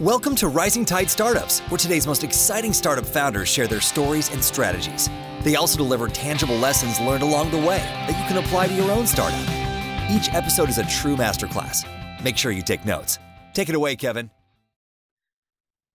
Welcome to Rising Tide Startups, where today's most exciting startup founders share their stories and strategies. They also deliver tangible lessons learned along the way that you can apply to your own startup. Each episode is a true masterclass. Make sure you take notes. Take it away, Kevin.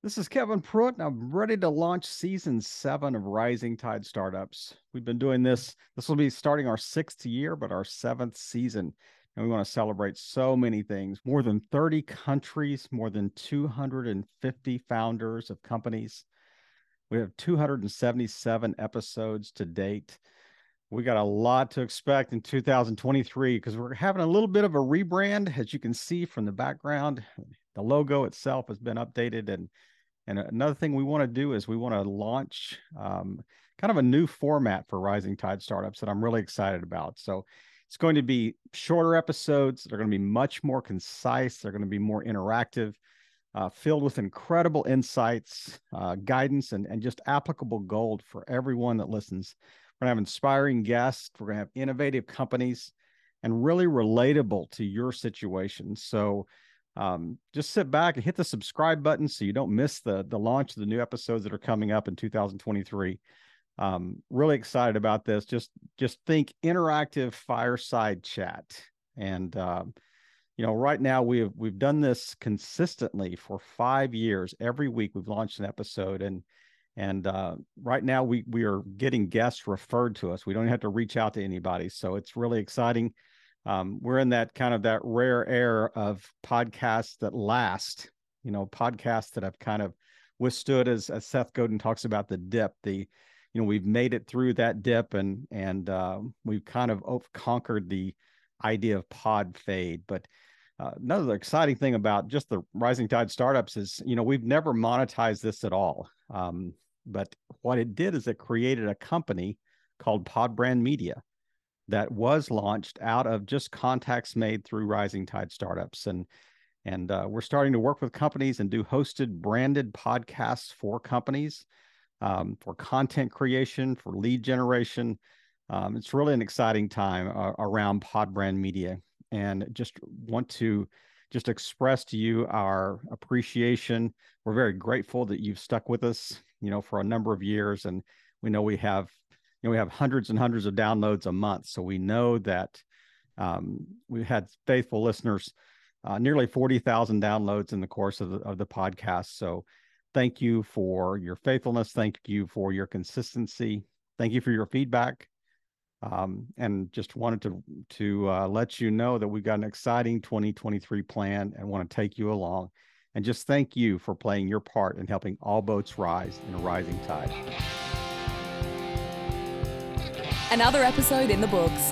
This is Kevin Pruitt, and I'm ready to launch season seven of Rising Tide Startups. We've been doing this, this will be starting our sixth year, but our seventh season. And we want to celebrate so many things more than 30 countries, more than 250 founders of companies. We have 277 episodes to date. We got a lot to expect in 2023 because we're having a little bit of a rebrand, as you can see from the background. The logo itself has been updated, and and another thing we want to do is we want to launch um, kind of a new format for Rising Tide startups that I'm really excited about. So it's going to be shorter episodes. They're going to be much more concise. They're going to be more interactive, uh, filled with incredible insights, uh, guidance, and, and just applicable gold for everyone that listens. We're going to have inspiring guests. We're going to have innovative companies and really relatable to your situation. So um, just sit back and hit the subscribe button so you don't miss the, the launch of the new episodes that are coming up in 2023 um, really excited about this. Just just think interactive fireside chat, and um, you know, right now we've we've done this consistently for five years. Every week we've launched an episode, and and uh, right now we we are getting guests referred to us. We don't have to reach out to anybody, so it's really exciting. Um, we're in that kind of that rare air of podcasts that last. You know, podcasts that have kind of withstood, as as Seth Godin talks about the dip, the you know we've made it through that dip and and uh, we've kind of conquered the idea of pod fade but uh, another exciting thing about just the rising tide startups is you know we've never monetized this at all um, but what it did is it created a company called pod brand media that was launched out of just contacts made through rising tide startups and and uh, we're starting to work with companies and do hosted branded podcasts for companies um, for content creation, for lead generation. Um, it's really an exciting time uh, around Pod Brand Media, and just want to just express to you our appreciation. We're very grateful that you've stuck with us, you know, for a number of years, and we know we have, you know, we have hundreds and hundreds of downloads a month. So we know that um, we've had faithful listeners, uh, nearly forty thousand downloads in the course of the of the podcast. So Thank you for your faithfulness. Thank you for your consistency. Thank you for your feedback. Um, and just wanted to to uh, let you know that we've got an exciting 2023 plan and want to take you along. And just thank you for playing your part in helping all boats rise in a rising tide. Another episode in the books.